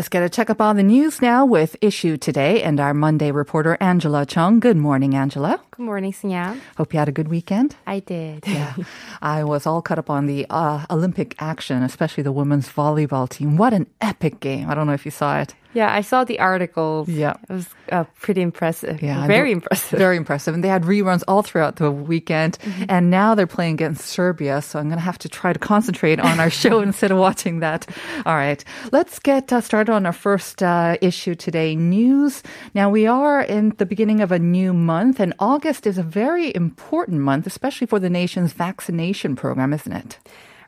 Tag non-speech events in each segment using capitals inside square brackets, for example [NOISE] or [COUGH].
Let's get a checkup on the news now with Issue Today and our Monday reporter, Angela Chung. Good morning, Angela. Good morning, Sinyam. Hope you had a good weekend. I did. Yeah. [LAUGHS] I was all caught up on the uh, Olympic action, especially the women's volleyball team. What an epic game. I don't know if you saw it. Yeah, I saw the articles. Yeah. It was uh, pretty impressive. Yeah, Very impressive. Very impressive. And they had reruns all throughout the weekend. And now they're playing against Serbia. So I'm going to have to try to concentrate on our show [LAUGHS] instead of watching that. All right. Let's get uh, started on our first uh, issue today news. Now, we are in the beginning of a new month, and August is a very important month, especially for the nation's vaccination program, isn't it?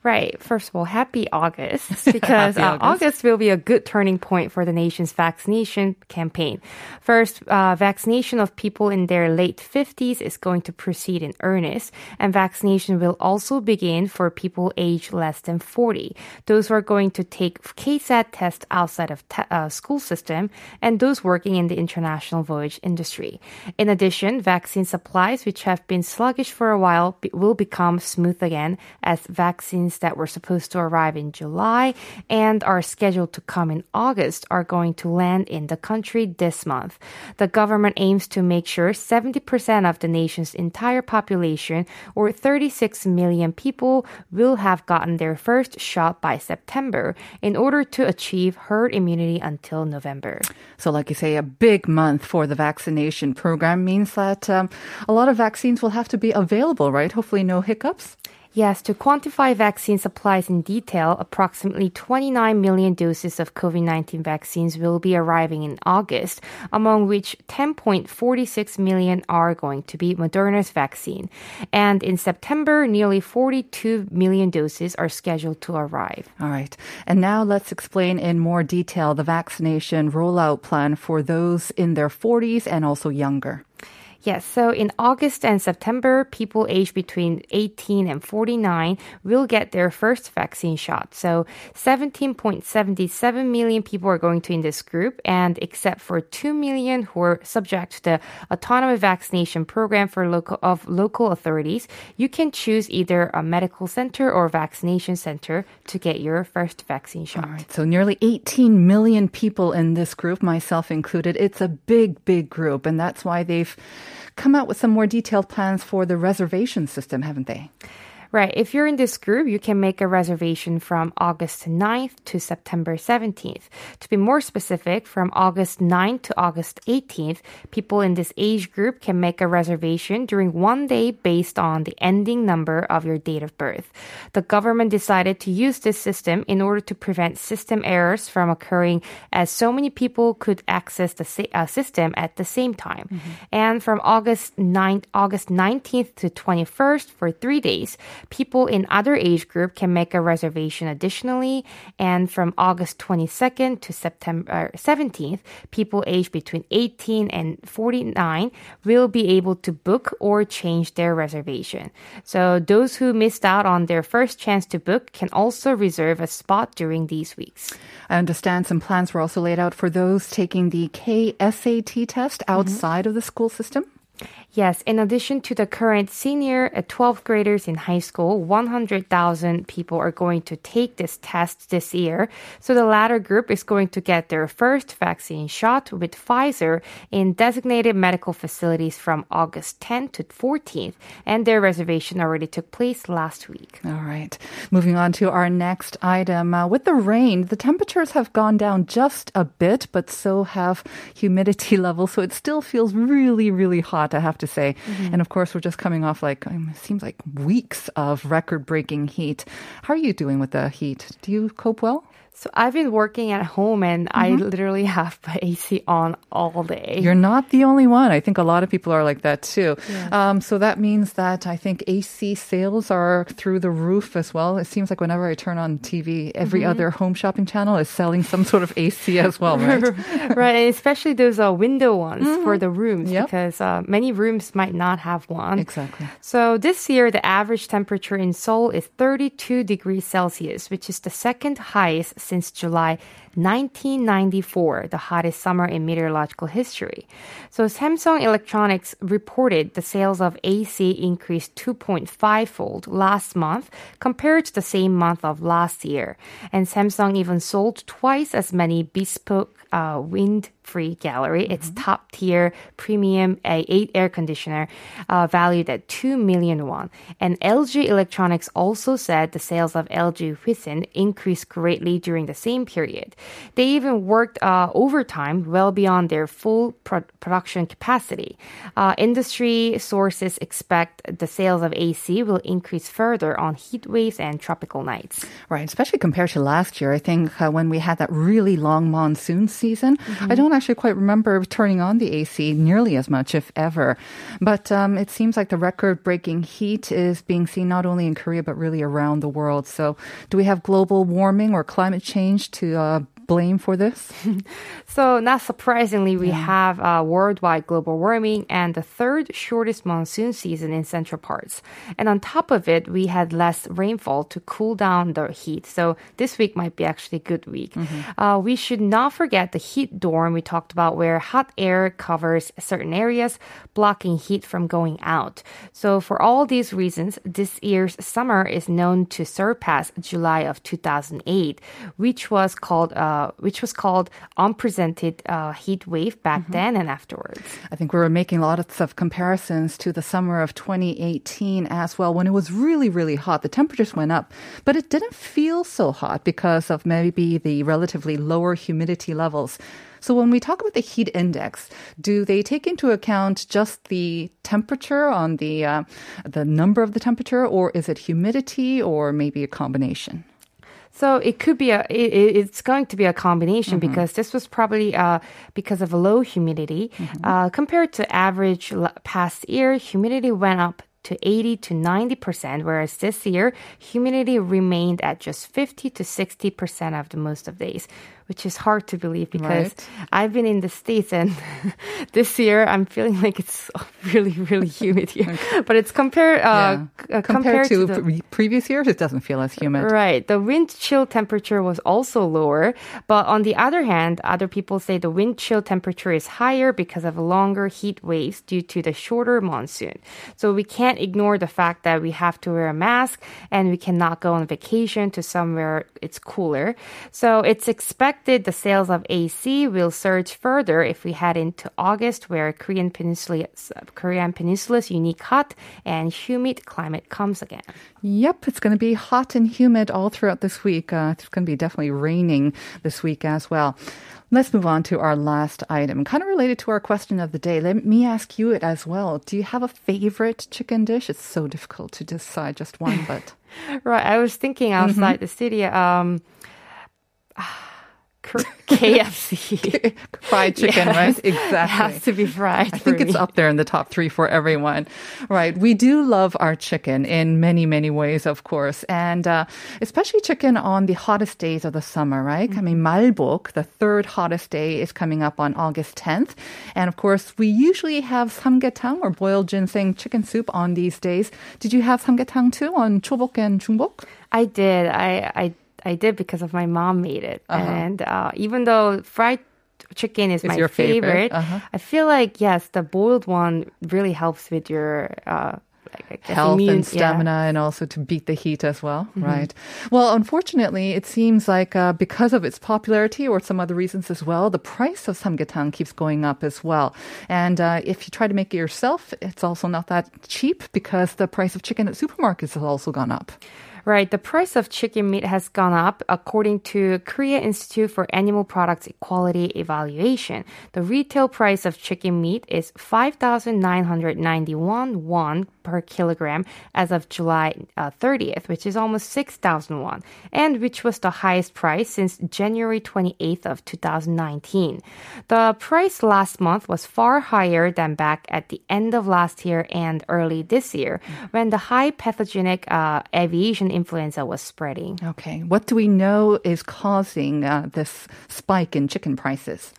Right. First of all, happy August [LAUGHS] because Happy uh, August. August will be a good turning point for the nation's vaccination campaign. First, uh, vaccination of people in their late 50s is going to proceed in earnest, and vaccination will also begin for people aged less than 40. Those who are going to take KSAT tests outside of te- uh, school system and those working in the international voyage industry. In addition, vaccine supplies, which have been sluggish for a while, be- will become smooth again as vaccines that were supposed to arrive in July and are scheduled to come in August are going to land in the country this month. The government aims to make sure 70% of the nation's entire population, or 36 million people, will have gotten their first shot by September in order to achieve herd immunity until November. So, like you say, a big month for the vaccination program means that um, a lot of vaccines will have to be available, right? Hopefully, no hiccups. Yes, to quantify vaccine supplies in detail, approximately 29 million doses of COVID 19 vaccines will be arriving in August, among which 10.46 million are going to be Moderna's vaccine. And in September, nearly 42 million doses are scheduled to arrive. All right. And now let's explain in more detail the vaccination rollout plan for those in their 40s and also younger. Yes, so in August and September, people aged between 18 and 49 will get their first vaccine shot. So 17.77 million people are going to in this group, and except for 2 million who are subject to the autonomous vaccination program for local of local authorities, you can choose either a medical center or vaccination center to get your first vaccine shot. All right. So nearly 18 million people in this group, myself included. It's a big, big group. And that's why they've come out with some more detailed plans for the reservation system, haven't they? Right. If you're in this group, you can make a reservation from August 9th to September 17th. To be more specific, from August 9th to August 18th, people in this age group can make a reservation during one day based on the ending number of your date of birth. The government decided to use this system in order to prevent system errors from occurring as so many people could access the uh, system at the same time. And from August 9th, August 19th to 21st for 3 days, people in other age group can make a reservation additionally and from August 22nd to September uh, 17th people aged between 18 and 49 will be able to book or change their reservation. So those who missed out on their first chance to book can also reserve a spot during these weeks. I understand some plans were also laid out for those taking the KSAT test mm-hmm. outside of the school system. Yes, in addition to the current senior uh, 12th graders in high school, 100,000 people are going to take this test this year. So the latter group is going to get their first vaccine shot with Pfizer in designated medical facilities from August 10th to 14th, and their reservation already took place last week. All right. Moving on to our next item. Uh, with the rain, the temperatures have gone down just a bit, but so have humidity [LAUGHS] levels. So it still feels really, really hot, I have to say. And of course, we're just coming off like, um, it seems like weeks of record breaking heat. How are you doing with the heat? Do you cope well? So I've been working at home and I literally have my [LAUGHS] AC on all day. You're not the only one. I think a lot of people are like that too. Um, so that means that I think AC sales are through the roof as well. It seems like whenever I turn on TV, every other home shopping channel is selling some sort of AC as well, [LAUGHS] right? right, and especially those uh, window ones for the rooms Yep. because uh, many rooms might not have one. Exactly. So this year, the average temperature in Seoul is 32 degrees Celsius, which is the second highest since July 1994, the hottest summer in meteorological history. So Samsung Electronics reported the sales of AC increased 2.5 fold last month compared to the same month of last year. And Samsung even sold twice as many bespoke uh, wind free gallery. It's top tier premium a eight air conditioner uh, valued at 2 million won. And LG Electronics also said the sales of LG Whisen increased greatly during the same period. They even worked uh, overtime well beyond their full pro- production capacity. Uh, industry sources expect the sales of AC will increase further on heat waves and tropical nights. Right, especially compared to last year. I think uh, when we had that really long monsoon season, I don't actually quite remember turning on the AC nearly as much, if ever. But um, it seems like the record breaking heat is being seen not only in Korea, but really around the world. So, do we have global warming or climate change to uh, blame for this? [LAUGHS] So, not surprisingly, we have uh, worldwide global warming and the third shortest monsoon season in central parts. And on top of it, we had less rainfall to cool down the heat. So, this week might be actually a good week. Uh, we should not forget the heat dome we talked about, where hot air covers certain areas, blocking heat from going out. So, for all these reasons, this year's summer is known to surpass July of 2008, which was called uh, which was called unprecedented uh, heat wave back then and afterwards. I think we were making lots of comparisons to the summer of 2018 as well, when it was really, really hot. The temperatures went up, but it didn't feel so hot because of maybe the relatively lower humidity levels. So when we talk about the heat index, do they take into account just the temperature on the uh, the number of the temperature, or is it humidity, or maybe a combination? So it could be a, it, it- it's going to be a combination because this was probably uh, because of low humidity. Uh, compared to average l- past year, humidity went up to 80 to 90%, whereas this year, humidity remained at just 50 to 60% of the most of days, which is hard to believe because Right. I've been in the States and [LAUGHS] this year I'm feeling like it's [LAUGHS] really, really humid here. But it's compared, uh, c- uh, compared, to, the, pre- previous years, it doesn't feel as humid. Right. The wind chill temperature was also lower. But on the other hand, other people say the wind chill temperature is higher because of longer heat waves due to the shorter monsoon. So we can't ignore the fact that we have to wear a mask and we cannot go on vacation to somewhere it's cooler. So it's expected the sales of AC will surge further if we head into August where Korean Peninsula, Korean Peninsula's unique hot and humid climate comes again. Yep, it's going to be hot and humid all throughout this week. Uh, it's going to be definitely raining this week as well. Let's move on to our last item, kind of related to our question of the day. Let me ask you it as well. Do you have a favorite chicken dish? It's so difficult to decide just one, but [LAUGHS] Right. I was thinking outside the city, um, KFC. [LAUGHS] fried chicken, Yes. right? It Exactly. has to be fried. I think for it's up there in the top three for everyone. Right. We do love our chicken in many, many ways, of course. And uh, especially chicken on the hottest days of the summer, right? I mean, Malbok, the third hottest day, is coming up on August 10th. And of course, we usually have samgyetang or boiled ginseng chicken soup on these days. Did you have samgyetang too on chobok and Chungbok? I did. I, I, I did because of my mom made it. And uh, even though fried chicken is It's my favorite, favorite, uh-huh. I feel like, yes, the boiled one really helps with your uh, like, health immune- and yeah. stamina and also to beat the heat as well, right? Well, unfortunately, it seems like uh, because of its popularity or some other reasons as well, the price of samgyetang keeps going up as well. And uh, if you try to make it yourself, it's also not that cheap because the price of chicken at supermarkets has also gone up. Right. The price of chicken meat has gone up according to Korea Institute for Animal Products Quality Evaluation. The retail price of chicken meat is 5,991 won per kilogram as of July uh, 30th, which is almost 6,000 won, and which was the highest price since January 28th of 2019. The price last month was far higher than back at the end of last year and early this year when the high pathogenic uh, avian influenza was spreading. Okay. What do we know is causing uh, this spike in chicken prices?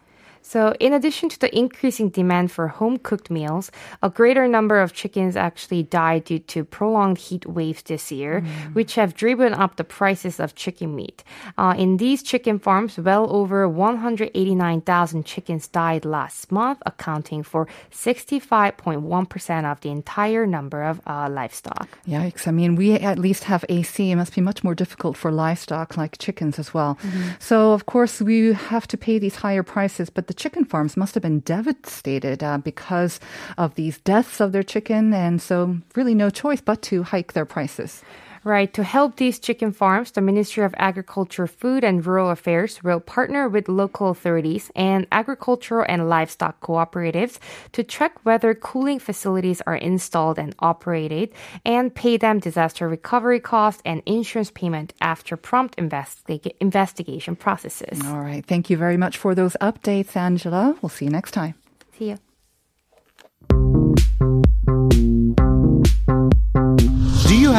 So, in addition to the increasing demand for home cooked meals, a greater number of chickens actually died due to prolonged heat waves this year, which have driven up the prices of chicken meat. Uh, in these chicken farms, well over 189,000 chickens died last month, accounting for 65.1% of the entire number of uh, livestock. Yikes. I mean, we at least have AC. It must be much more difficult for livestock like chickens as well. So, of course, we have to pay these higher prices, but the chicken farms must have been devastated uh, because of these deaths of their chicken. And so, really, no choice but to hike their prices. Right. To help these chicken farms, the Ministry of Agriculture, Food and Rural Affairs will partner with local authorities and agricultural and livestock cooperatives to check whether cooling facilities are installed and operated and pay them disaster recovery costs and insurance payment after prompt investiga- investigation processes. All right. Thank you very much for those updates, Angela. We'll see you next time. See you.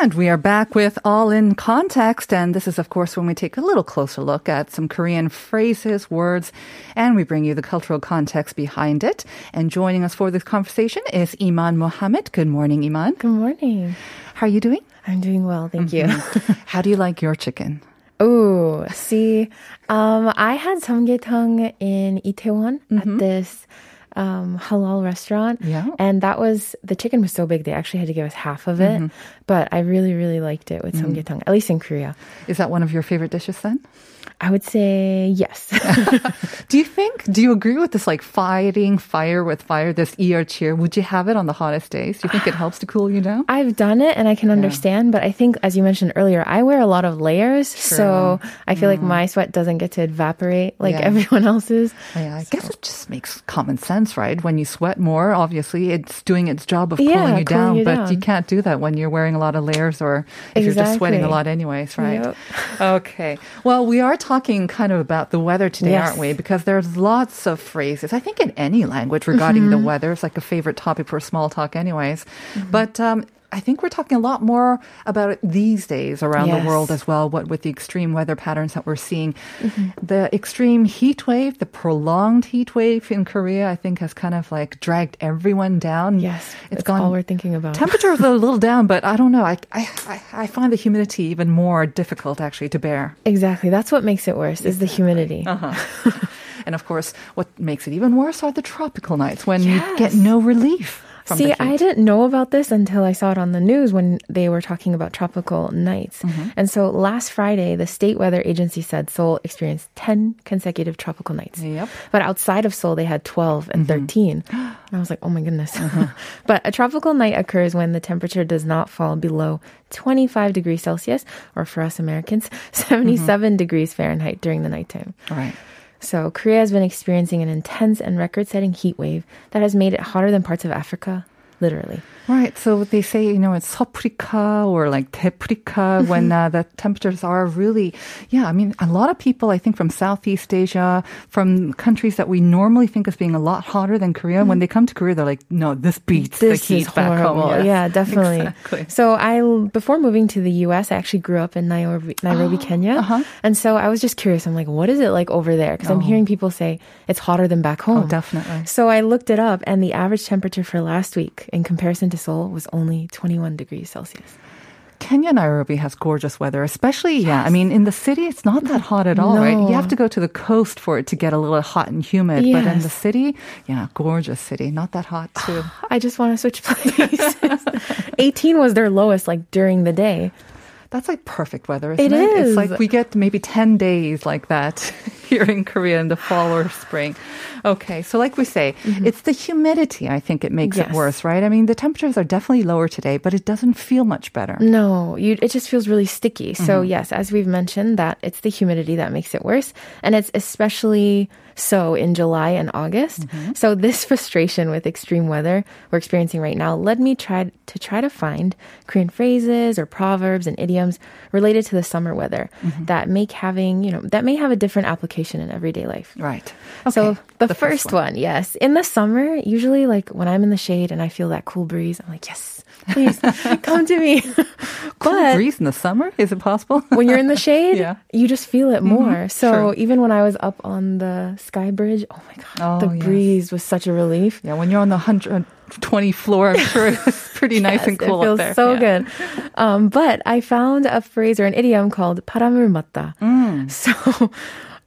And we are back with All in Context. And this is, of course, when we take a little closer look at some Korean phrases, words, and we bring you the cultural context behind it. And joining us for this conversation is Iman Mohammed. Good morning, Iman. Good morning. How are you doing? I'm doing well, thank you. [LAUGHS] How do you like your chicken? Oh, see, um, I had samgyetang in Itaewon at this um, halal restaurant. Yeah. And that was, the chicken was so big, they actually had to give us half of it. But I really, really liked it with samgyetang, at least in Korea. Is that one of your favorite dishes then? I would say yes. [LAUGHS] Do you think, do you agree with this like fighting fire with fire, this ER cheer? Would you have it on the hottest days? Do you think it [SIGHS] helps to cool you down? I've done it and I can understand, but I think, as you mentioned earlier, I wear a lot of layers. So I feel like my sweat doesn't get to evaporate like Yeah. everyone else's. Yeah, I guess it just makes common sense, right? When you sweat more, obviously it's doing its job of cooling Yeah, you cooling down, you but down. you can't do that when you're wearing a lot of layers or if you're just sweating a lot anyways, right? Yep. [LAUGHS] Okay. Well, we are talking kind of about the weather today, Yes. aren't we? Because there's lots of phrases. I think in any language regarding Mm-hmm. the weather, it's like a favorite topic for small talk anyways. Mm-hmm. But um I think we're talking a lot more about it these days around the world as well, what with the extreme weather patterns that we're seeing. Mm-hmm. The extreme heat wave, the prolonged heat wave in Korea, I think has kind of like dragged everyone down. Yes. it's that's all we're thinking about. Temperature is a [LAUGHS] little down, but I don't know. I, I, I- find the humidity even more difficult actually to bear. Exactly. That's what makes it worse is the humidity. [LAUGHS] And of course, what makes it even worse are the tropical nights when you get no relief. See. I didn't know about this until I saw it on the news when they were talking about tropical nights. Mm-hmm. And so last Friday, the state weather agency said Seoul experienced 10 consecutive tropical nights. Yep. But outside of Seoul, they had 12 and mm-hmm. 13. And [GASPS] I was like, oh my goodness. Uh-huh. [LAUGHS] but a tropical night occurs when the temperature does not fall below 25 degrees Celsius, or for us Americans, [LAUGHS] 77 mm-hmm. degrees Fahrenheit during the nighttime. All right. So, Korea has been experiencing an intense and record setting heat wave that has made it hotter than parts of Africa, literally. Right. So they say, you know, it's paprika or like teprika mm-hmm. when uh, the temperatures are really, yeah, I mean, a lot of people, I think from Southeast Asia, from countries that we normally think as being a lot hotter than Korea, mm-hmm. when they come to Korea, they're like, no, this beats this the heat is back horrible. home. Yes. Yeah, definitely. Exactly. So I, before moving to the U.S., I actually grew up in Nairobi, Nairobi [GASPS] Kenya. Uh-huh. And so I was just curious. I'm like, what is it like over there? Because oh. I'm hearing people say it's hotter than back oh, home. Oh, definitely. So I looked it up and the average temperature for last week in comparison to Seoul, was only 21 degrees Celsius. Kenya, Nairobi has gorgeous weather, especially, yeah. I mean, in the city, it's not that hot at all, right? No. You have to go to the coast for it to get a little hot and humid. But in the city, yeah, gorgeous city. Not that hot, too. [SIGHS] I just want to switch places. [LAUGHS] 18 was their lowest, like during the day. That's like perfect weather, isn't It it? It's like we get maybe 10 days like that [LAUGHS] here in Korea in the fall or spring. Okay, so like we say, it's the humidity, I think it makes it Mm-hmm. Worse, right? I mean, the temperatures are definitely lower today, but it doesn't feel much better. No, you, it just feels really sticky. So Mm-hmm. yes, as we've mentioned, that it's the humidity that makes it worse, and it's especially so in July and August. Mm-hmm. So this [LAUGHS] frustration with extreme weather we're experiencing right now led me try to try to find Korean phrases or proverbs and idioms related to the summer weather Mm-hmm. that make having you know that may have a different application in everyday life. Right. So Okay, the, first, one. yes. In the summer, usually like when I'm in the shade and I feel that cool breeze, I'm like, yes, please come to me. [LAUGHS] Cool but breeze in the summer? Is it possible? when you're in the [LAUGHS] shade, Yeah. Mm-hmm. you just feel it more. So True. even when I was up on the sky bridge, oh my god, Oh, the yes. breeze was such a relief. yeah, when you're on the 120 floor, I'm sure it's [LAUGHS] pretty nice and cool it feels up there. so Yeah. good. Um, but I found a phrase or an idiom called 바람을 맞다. Mm. So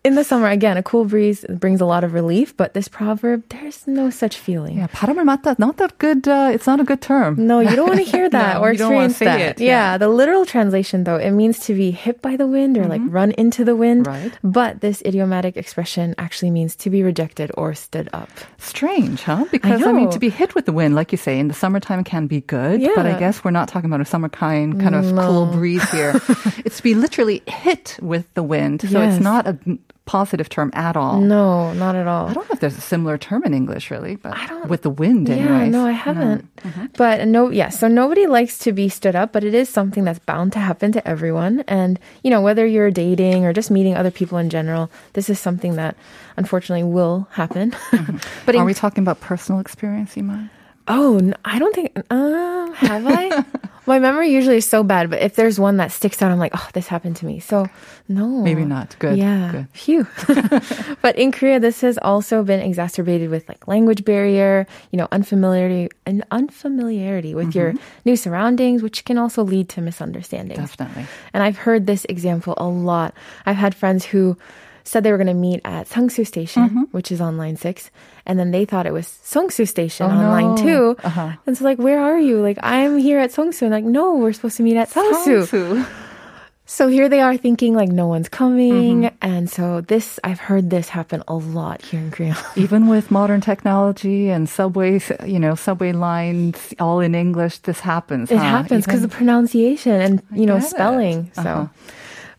in the summer, again, a cool breeze brings a lot of relief, but this proverb, there's no such feeling. Yeah, 바람을 맞다, not that good, uh, it's not a good term. No, you don't want to hear [LAUGHS] that No, or you don't wanna experience say that. it, Yeah. yeah. the literal translation though, it means to be hit by the wind or like run into the wind. Right. But this idiomatic expression actually means to be rejected or stood up. Strange, huh? Because I, mean, know. to be hit with the wind, like you say, in the summertime can be good, but I Yeah. guess we're not talking about a summer kind kind of cool breeze here. [LAUGHS] it's to be literally hit with the wind, so Yes. it's not a positive term at all. No, not at all. I don't know if there's a similar term in English, really, but with the wind, Yeah, anyways. no, I haven't. Mm-hmm. But no, yeah, so nobody likes to be stood up, but it is something that's bound to happen to everyone. And, you know, whether you're dating or just meeting other people in general, this is something that unfortunately will happen. [LAUGHS] but Are in- we talking about personal experience, Iman? Oh, I don't think. Uh, have I? [LAUGHS] My memory usually is so bad, but if there's one that sticks out, I'm like, oh, this happened to me. So, no. Maybe not. Good, Yeah. good. Phew. [LAUGHS] [LAUGHS] but in Korea, this has also been exacerbated with like language barrier, you know, unfamiliarity and unfamiliarity with your Mm-hmm. new surroundings, which can also lead to misunderstandings. Definitely. And I've heard this example a lot. I've had friends who said they were going to meet at Sungsu Station, Mm-hmm. which is on line six, and then they thought it was Songsu Station Oh, on line two. Uh-huh. And so, like, where are you? Like, I'm here at Songsu. And like, no, we're supposed to meet at Songsu. Songsu. So here they are thinking like no one's coming. Mm-hmm. And so this, I've heard this happen a lot here in Korea. [LAUGHS] Even with modern technology and subways, you know, subway lines all in English, this happens. It huh? happens because the pronunciation and you know spelling. So, Uh-huh.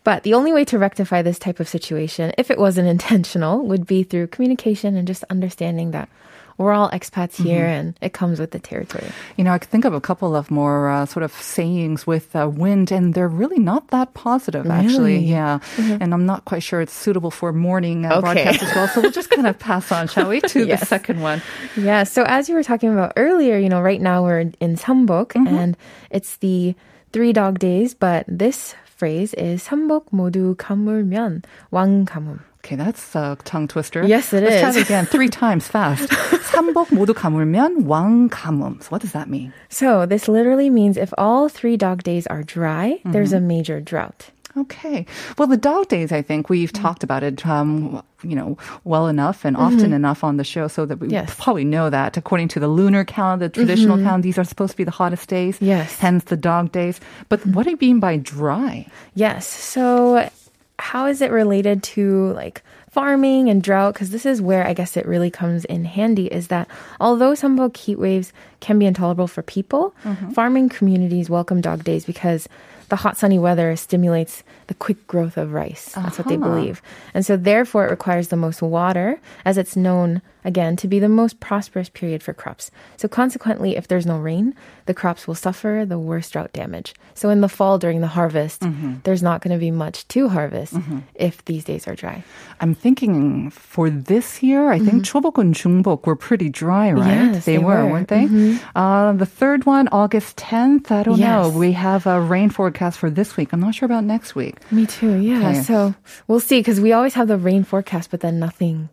But the only way to rectify this type of situation, if it wasn't intentional, would be through communication and just understanding that we're all expats here Mm-hmm. and it comes with the territory. You know, I could think of a couple of more uh, sort of sayings with uh, wind, and they're really not that positive, actually. Really? Yeah. And I'm not quite sure it's suitable for morning uh, Okay. broadcast as well. So we'll just kind of [LAUGHS] pass on, shall we, to the second one. Yeah. So as you were talking about earlier, you know, right now we're in Sambok Mm-hmm. and it's the three dog days, but this phrase is Sambok 모두 가물면 왕가뭄. Okay, that's a tongue twister. Yes, it Let's try is. it again three times [LAUGHS] fast. 삼복 모두 가물면 왕가뭄. So what does that mean? So this literally means if all three dog days are dry, there's a Mm-hmm. major drought. Okay. Well, the dog days, I think we've Mm-hmm. talked about it, um, you know, well enough and often enough on the show so that we Mm-hmm. Yes. Mm-hmm. probably know that according to the lunar calendar, the traditional calendar, these are supposed to be the hottest days. Yes. Hence the dog days. But what do you mean by dry? Yes. So how is it related to like farming and drought? Because this is where I guess it really comes in handy is that although some heat waves can be intolerable for people, farming communities welcome dog days because the hot sunny weather stimulates the quick growth of rice. That's what they Uh-huh. believe. And so therefore it requires the most water as it's known again to be the most prosperous period for crops. So consequently, if there's no rain, the crops will suffer the worst drought damage. So in the fall during the harvest, mm-hmm. there's not going to be much to harvest mm-hmm. if these days are dry. I'm thinking for this year, I think mm-hmm. Chobok and Chungbok were pretty dry, right? Yes, they, they were, were, not they? Mm-hmm. Uh, the third one, August 10th, I don't yes. know. We have a rain forecast for this week. I'm not sure about next week. Me too, yeah. Okay. So we'll see because we always have the rain forecast, but then nothing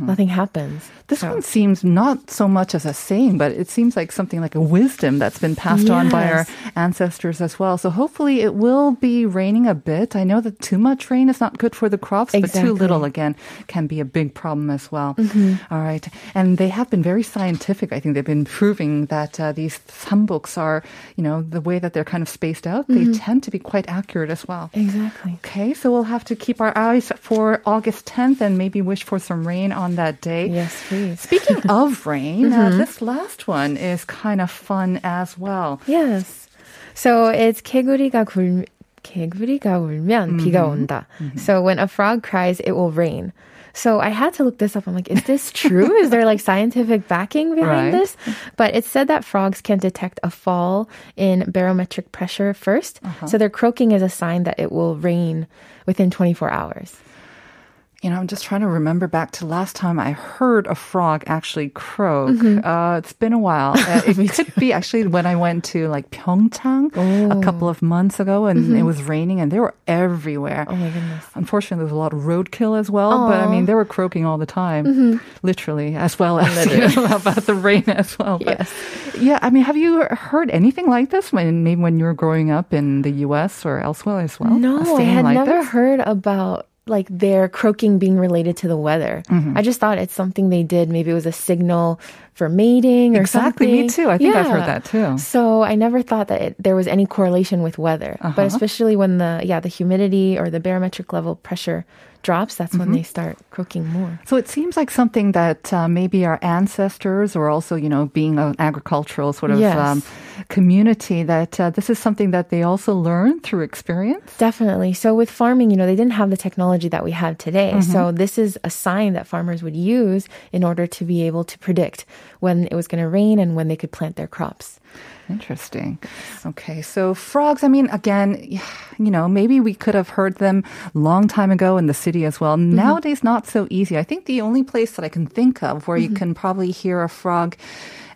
nothing happens. This So- one seems not so much as a saying, but it seems like something like a wisdom that's been passed on by our ancestors as well. So hopefully it will be raining a bit. I know that too much rain is not good for the crops, but too little again can be a big problem as well. Mm-hmm. All right. And they have been very scientific. I think they've been proving that uh, these books are, you know, the way that they're kind of spaced out, they Mm-hmm. tend to be quite accurate as well. Exactly. Okay, so we'll have to keep our eyes for August 10th and maybe wish for some rain on that day. Yes, please. Speaking [LAUGHS] of rain, uh, Mm-hmm. this last one is kind of fun as well. Yes. So it's 개구리가 굴 개구리가 울면 비가 온다. So when a frog cries, it will rain. So I had to look this up. I'm like, is this true? is there like scientific backing behind Right. this? But it said that frogs can detect a fall in barometric pressure 1st So their croaking is a sign that it will rain within 24 hours. You know, I'm just trying to remember back to last time I heard a frog actually croak. Mm-hmm. Uh, it's been a while. Uh, [LAUGHS] it could be actually when I went to like Pyeongchang a couple of months ago and it was raining and they were everywhere. Mm-hmm. Oh my goodness. Unfortunately, there was a lot of roadkill as well, but I mean, they were croaking all the time, Mm-hmm. literally, as well as you know, [LAUGHS] about the rain as well. But, Yes. Yeah, I mean, have you heard anything like this when maybe when you were growing up in the U.S. or elsewhere as well? No, I had like never this? heard about like their croaking being related to the weather. Mm-hmm. I just thought it's something they did. Maybe it was a signal for mating or Exactly, me too. I think I've heard that too. So I never thought that it, there was any correlation with weather, Uh-huh. but especially when the yeah the humidity or the barometric level pressure drops, that's when Mm-hmm. they start croaking more. So it seems like something that uh, maybe our ancestors, or also you know, being an agricultural sort of Yes. um, community, that uh, this is something that they also learn through experience. Definitely. So with farming, you know, they didn't have the technology that we have today. So this is a sign that farmers would use in order to be able to predict when it was going to rain and when they could plant their crops. Interesting. Okay, so frogs. I mean, again, [SIGHS] you know, maybe we could have heard them long time ago in the city as well. Nowadays, not so easy. I think the only place that I can think of where you can probably hear a frog.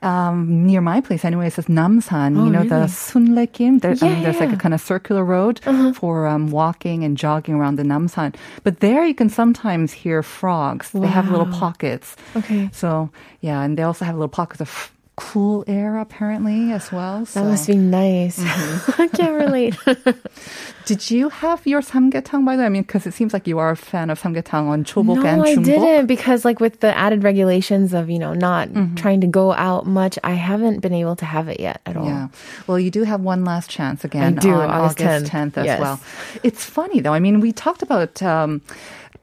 Um, near my place, anyways, is Namsan. you know the Sunlekim. There, I mean, there's like a kind of circular road for um, walking and jogging around the Namsan. But there, you can sometimes hear frogs. They have little pockets. Okay. So yeah, and they also have little pockets of cool air apparently as well. That must be nice. [LAUGHS] I can't relate. [LAUGHS] Did you have your samgyetang by the way? I mean, because it seems like you are a fan of samgyetang on chobok no, and I didn't because like with the added regulations of, you know, not Mm-hmm. trying to go out much, I haven't been able to have it yet at all. Yeah. Well, you do have one last chance again I do, on August August 10th. 10th, as Yes. well. It's funny though. I mean, we talked about um,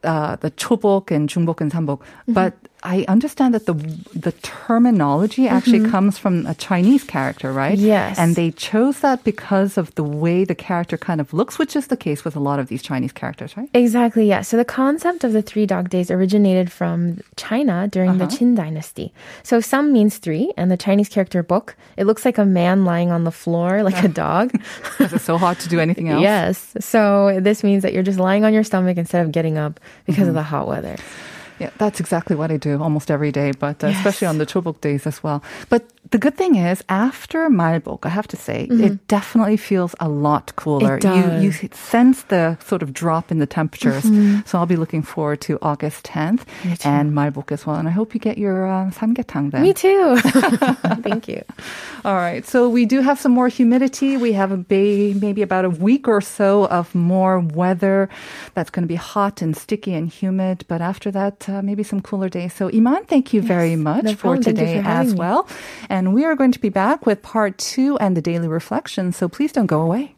uh, the chobok and jungbok and sambok, Mm-hmm. but I understand that the the terminology actually comes from a Chinese character, right? Mm-hmm. Yes. And they chose that because of the way the character kind of looks, which is the case with a lot of these Chinese characters, right? Exactly, yeah. So the concept of the three dog days originated from China during the Qin dynasty. So some means three, and the Chinese character book, it looks like a man lying on the floor [LAUGHS] like a [LAUGHS] dog. It's so hard to do anything [LAUGHS] else. yes. So this means that you're just lying on your stomach instead of getting up because of mm-hmm. the hot weather. Yeah, that's exactly what I do almost every day, but uh, especially on the chobok days as well. But the good thing is, after malbok, I have to say, it definitely feels a lot cooler. Mm-hmm. You you sense the sort of drop in the temperatures. Mm-hmm. So I'll be looking forward to August 10th and malbok as well. And I hope you get your uh, samgyetang then. Me too. [LAUGHS] Thank you. [LAUGHS] All right. So we do have some more humidity. We have a maybe about a week or so of more weather that's going to be hot and sticky and humid. But after that, uh, maybe some cooler days. So Iman, thank you very much no for. Today for as me. well. And we are going to be back with part two and the daily reflection. So please don't go away.